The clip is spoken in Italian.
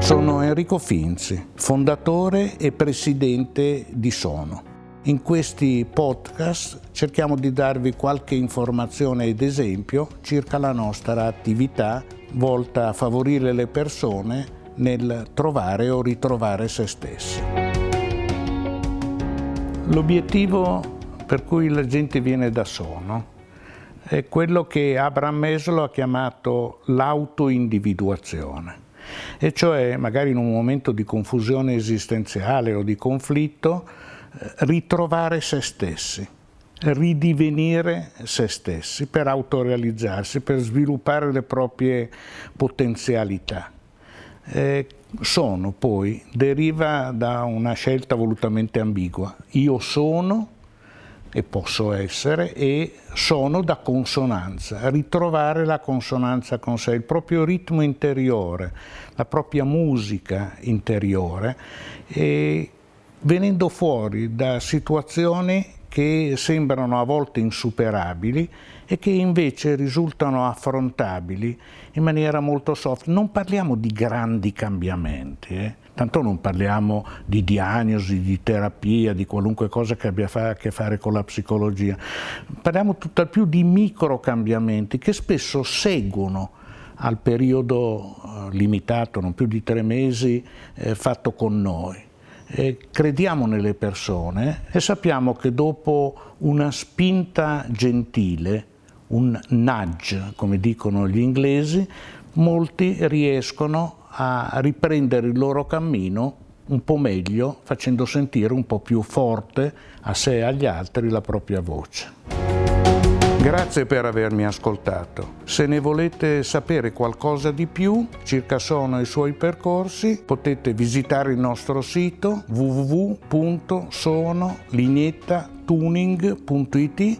Sono Enrico Finzi, fondatore e presidente di Sono. In questi podcast cerchiamo di darvi qualche informazione ed esempio circa la nostra attività volta a favorire le persone nel trovare o ritrovare se stessi. L'obiettivo per cui la gente viene da Sono è quello che Abraham Maslow ha chiamato l'autoindividuazione e cioè magari in un momento di confusione esistenziale o di conflitto eh, ritrovare se stessi, ridivenire se stessi per autorealizzarsi, per sviluppare le proprie potenzialità. Eh, sono poi deriva da una scelta volutamente ambigua. Io sono e posso essere e sono da consonanza, ritrovare la consonanza con sé, il proprio ritmo interiore, la propria musica interiore, e venendo fuori da situazioni che sembrano a volte insuperabili e che invece risultano affrontabili in maniera molto soft. Non parliamo di grandi cambiamenti, eh? Tanto non parliamo di diagnosi, di terapia, di qualunque cosa che abbia a che fare con la psicologia, parliamo tutt'al più di micro cambiamenti che spesso seguono al periodo eh, limitato, non più di tre mesi, eh, fatto con noi. Eh, crediamo nelle persone e sappiamo che dopo una spinta gentile, un nudge, come dicono gli inglesi, molti riescono a riprendere il loro cammino un po' meglio, facendo sentire un po' più forte a sé e agli altri la propria voce. Grazie per avermi ascoltato. Se ne volete sapere qualcosa di più circa Sono e i suoi percorsi, potete visitare il nostro sito www.sonoliniettatuning.it